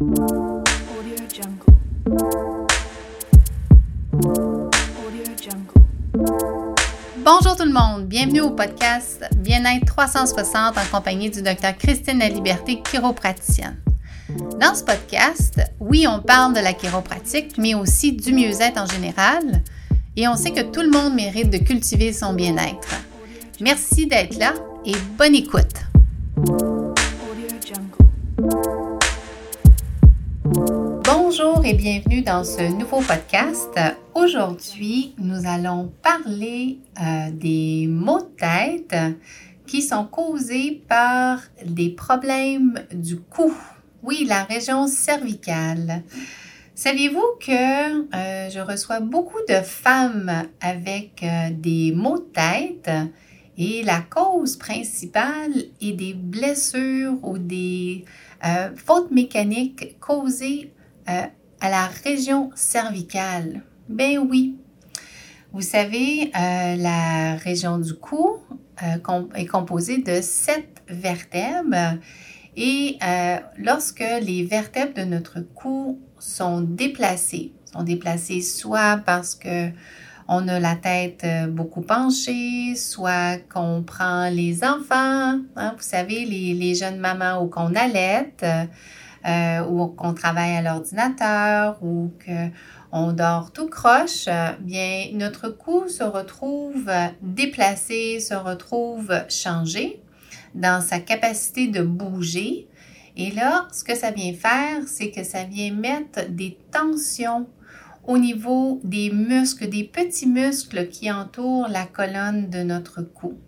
Bonjour tout le monde, bienvenue au podcast Bien-être 360 en compagnie du docteur Christine La Liberté, chiropraticienne. Dans ce podcast, oui, on parle de la chiropratique, mais aussi du mieux-être en général, et on sait que tout le monde mérite de cultiver son bien-être. Merci d'être là et bonne écoute. Dans ce nouveau podcast. Aujourd'hui, nous allons parler euh, des maux de tête qui sont causés par des problèmes du cou. Oui, la région cervicale. Saviez-vous que euh, je reçois beaucoup de femmes avec euh, des maux de tête et la cause principale est des blessures ou des fautes mécaniques causées à la région cervicale? Ben oui. Vous savez, euh, la région du cou euh, est composée de sept vertèbres et euh, lorsque les vertèbres de notre cou sont déplacées, sont déplacées soit parce que on a la tête beaucoup penchée, soit qu'on prend les enfants, hein, vous savez, les, les jeunes mamans ou qu'on allaite, euh, ou qu'on travaille à l'ordinateur, ou qu'on dort tout croche, euh, bien, notre cou se retrouve déplacé, se retrouve changé dans sa capacité de bouger. Et là, ce que ça vient faire, c'est que ça vient mettre des tensions au niveau des muscles, des petits muscles qui entourent la colonne de notre cou.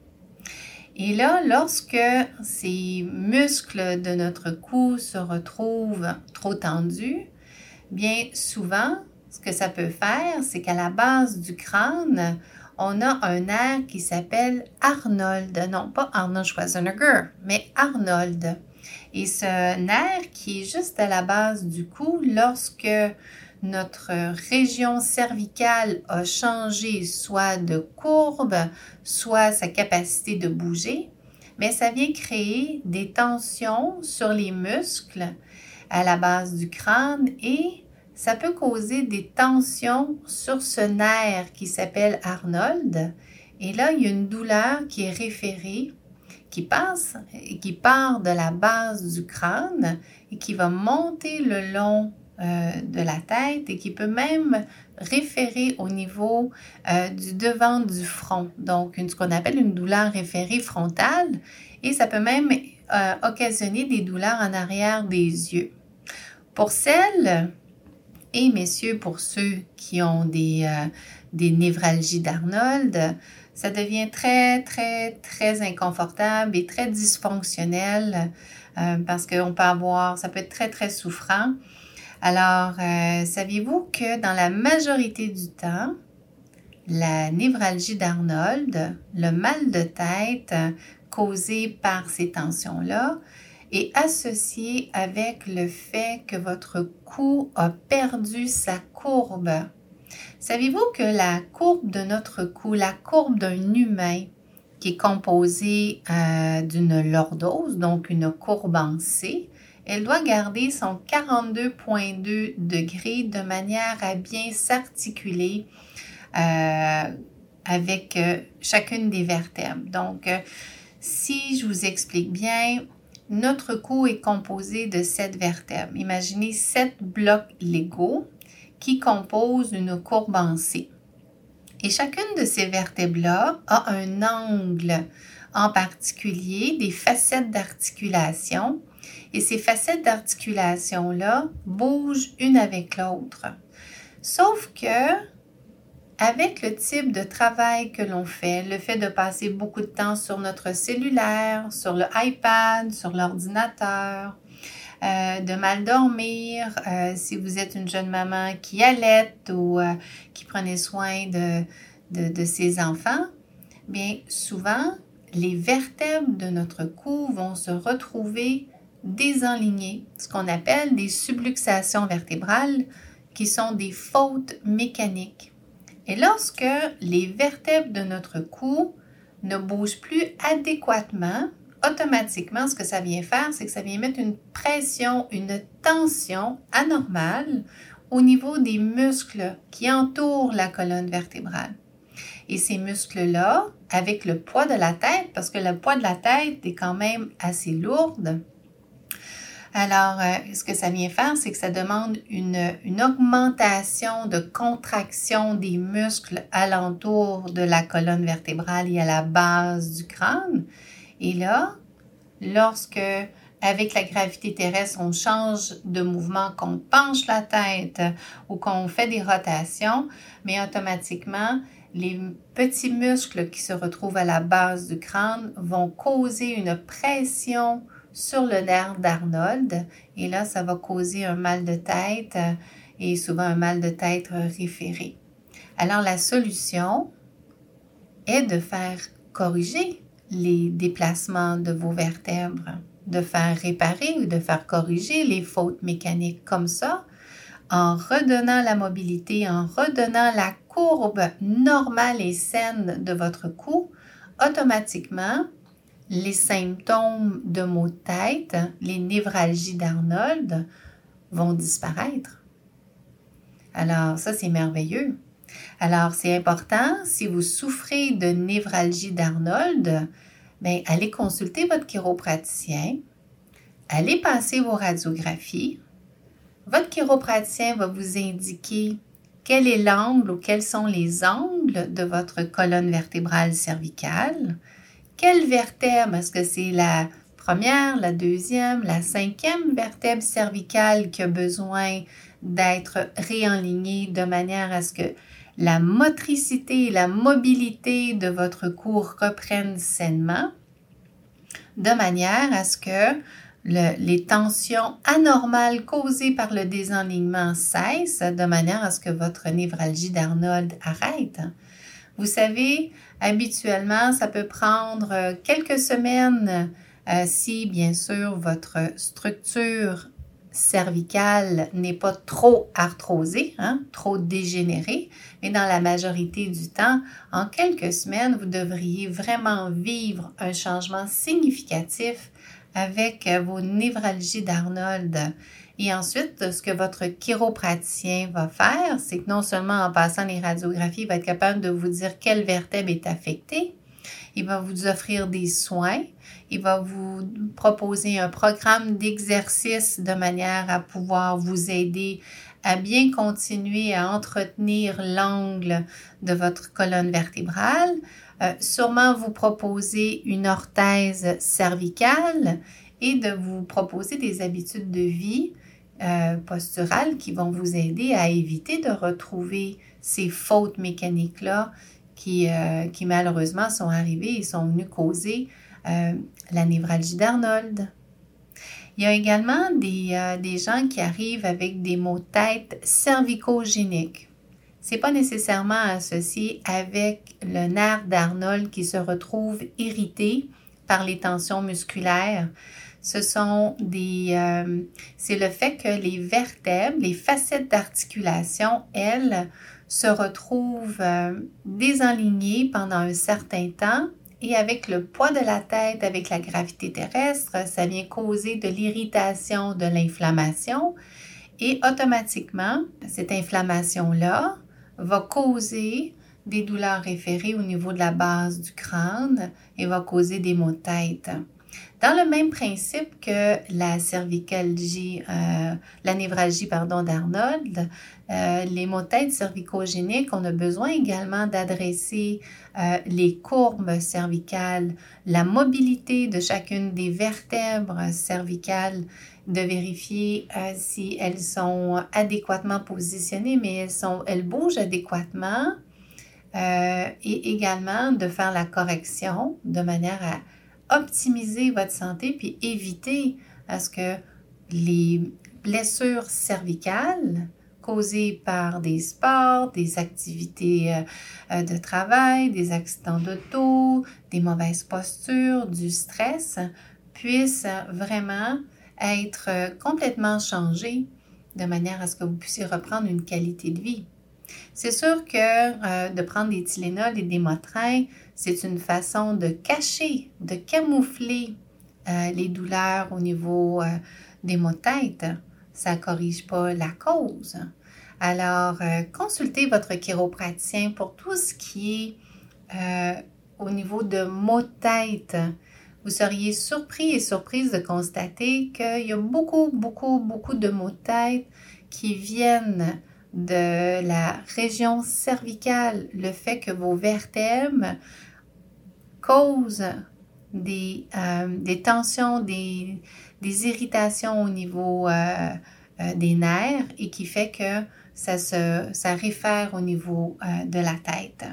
Et là, lorsque ces muscles de notre cou se retrouvent trop tendus, bien souvent, ce que ça peut faire, c'est qu'à la base du crâne, on a un nerf qui s'appelle Arnold. Non, pas Arnold Schwarzenegger, mais Arnold. Et ce nerf qui est juste à la base du cou, lorsque notre région cervicale a changé soit de courbe, soit sa capacité de bouger, mais ça vient créer des tensions sur les muscles à la base du crâne et ça peut causer des tensions sur ce nerf qui s'appelle Arnold. Et là, il y a une douleur qui est référée, qui passe, qui part de la base du crâne et qui va monter le long euh, de la tête et qui peut même référer au niveau euh, du devant du front. Donc, ce qu'on appelle une douleur référée frontale et ça peut même euh, occasionner des douleurs en arrière des yeux. Pour celles et messieurs, pour ceux qui ont des, névralgies d'Arnold, ça devient très, très, très inconfortable et très dysfonctionnel parce qu'on peut avoir, ça peut être très, très souffrant. Alors, euh, saviez-vous que dans la majorité du temps, la névralgie d'Arnold, le mal de tête causé par ces tensions-là, est associé avec le fait que votre cou a perdu sa courbe? Saviez-vous que la courbe de notre cou, la courbe d'un humain, qui est composée euh, d'une lordose, donc une courbe en C, elle doit garder son 42,2 degrés de manière à bien s'articuler euh, avec euh, chacune des vertèbres. Donc, euh, si je vous explique bien, notre cou est composé de sept vertèbres. Imaginez sept blocs Lego qui composent une courbe en C. Et chacune de ces vertèbres-là a un angle en particulier, des facettes d'articulation. Et ces facettes d'articulation-là bougent une avec l'autre. Sauf que, avec le type de travail que l'on fait, le fait de passer beaucoup de temps sur notre cellulaire, sur le iPad, sur l'ordinateur, euh, de mal dormir, euh, si vous êtes une jeune maman qui allait ou euh, qui prenait soin de, de, de ses enfants, bien souvent, les vertèbres de notre cou vont se retrouver désenlignées, ce qu'on appelle des subluxations vertébrales, qui sont des fautes mécaniques. Et lorsque les vertèbres de notre cou ne bougent plus adéquatement automatiquement, ce que ça vient faire, c'est que ça vient mettre une pression, une tension anormale au niveau des muscles qui entourent la colonne vertébrale. Et ces muscles-là, avec le poids de la tête, parce que le poids de la tête est quand même assez lourde, alors, euh, ce que ça vient faire, c'est que ça demande une, une, augmentation de contraction des muscles alentour de la colonne vertébrale et à la base du crâne. Et là, lorsque, avec la gravité terrestre, on change de mouvement, qu'on penche la tête ou qu'on fait des rotations, mais automatiquement, les petits muscles qui se retrouvent à la base du crâne vont causer une pression sur le nerf d'Arnold et là, ça va causer un mal de tête et souvent un mal de tête référé. Alors, la solution est de faire corriger les déplacements de vos vertèbres, de faire réparer ou de faire corriger les fautes mécaniques comme ça, en redonnant la mobilité, en redonnant la courbe normale et saine de votre cou, automatiquement, les symptômes de maux de tête, les névralgies d'Arnold vont disparaître. Alors, ça, c'est merveilleux. Alors, c'est important, si vous souffrez de névralgie d'Arnold, bien, allez consulter votre chiropraticien, allez passer vos radiographies. Votre chiropraticien va vous indiquer quel est l'angle ou quels sont les angles de votre colonne vertébrale cervicale. Quelle vertèbre? Est-ce que c'est la première, la deuxième, la cinquième vertèbre cervicale qui a besoin d'être réenlignée de manière à ce que la motricité et la mobilité de votre cou reprennent sainement, de manière à ce que les tensions anormales causées par le désalignement cessent, de manière à ce que votre névralgie d'Arnold arrête? Vous savez, habituellement, ça peut prendre quelques semaines euh, si, bien sûr, votre structure cervicale n'est pas trop arthrosée, hein, trop dégénérée, mais dans la majorité du temps, en quelques semaines, vous devriez vraiment vivre un changement significatif avec vos névralgies d'Arnold. Et ensuite, ce que votre chiropraticien va faire, c'est que non seulement en passant les radiographies, il va être capable de vous dire quelle vertèbre est affectée, il va vous offrir des soins, il va vous proposer un programme d'exercice de manière à pouvoir vous aider à bien continuer à entretenir l'angle de votre colonne vertébrale, euh, sûrement vous proposer une orthèse cervicale et de vous proposer des habitudes de vie euh, posturales qui vont vous aider à éviter de retrouver ces fautes mécaniques-là qui, euh, qui malheureusement sont arrivées et sont venues causer euh, la névralgie d'Arnold. Il y a également des, des, gens qui arrivent avec des maux de tête cervicogéniques. Ce n'est pas nécessairement associé avec le nerf d'Arnold qui se retrouve irrité par les tensions musculaires. Ce sont des, c'est le fait que les vertèbres, les facettes d'articulation, elles, se retrouvent euh, désalignées pendant un certain temps et avec le poids de la tête, avec la gravité terrestre, ça vient causer de l'irritation, de l'inflammation et automatiquement, cette inflammation-là va causer des douleurs référées au niveau de la base du crâne et va causer des maux de tête. Dans le même principe que la cervicalgie, euh, la névralgie pardon d'Arnold, euh, les maux cervicogéniques, on a besoin également d'adresser euh, les courbes cervicales, la mobilité de chacune des vertèbres cervicales, de vérifier si elles sont adéquatement positionnées, mais elles, sont, elles bougent adéquatement, et également de faire la correction de manière à optimiser votre santé puis éviter à ce que les blessures cervicales causées par des sports, des activités euh, euh, de travail, des accidents d'auto, des mauvaises postures, du stress puissent vraiment être complètement changées de manière à ce que vous puissiez reprendre une qualité de vie. C'est sûr que euh, de prendre des Tylenol et des Motrins, c'est une façon de cacher, de camoufler euh, les douleurs au niveau euh, des maux de tête. Ça ne corrige pas la cause. Alors, consultez votre chiropraticien pour tout ce qui est au niveau de maux de tête. Vous seriez surpris et surprise de constater qu'il y a beaucoup, beaucoup, beaucoup de maux de tête qui viennent de la région cervicale, le fait que vos vertèbres causent des, euh, tensions, des, des, irritations au niveau euh, euh, des nerfs et qui fait que ça, se, ça réfère au niveau de la tête.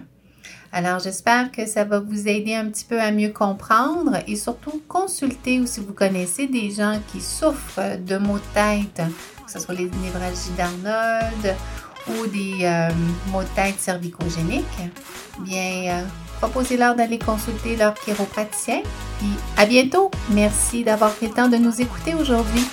Alors, j'espère que ça va vous aider un petit peu à mieux comprendre et surtout consulter ou si vous connaissez des gens qui souffrent de maux de tête, que ce soit les névralgies d'Arnold ou des euh, maux de cervicogéniques, bien, euh, proposez-leur d'aller consulter leur chiropraticien. Et à bientôt. Merci d'avoir pris le temps de nous écouter aujourd'hui.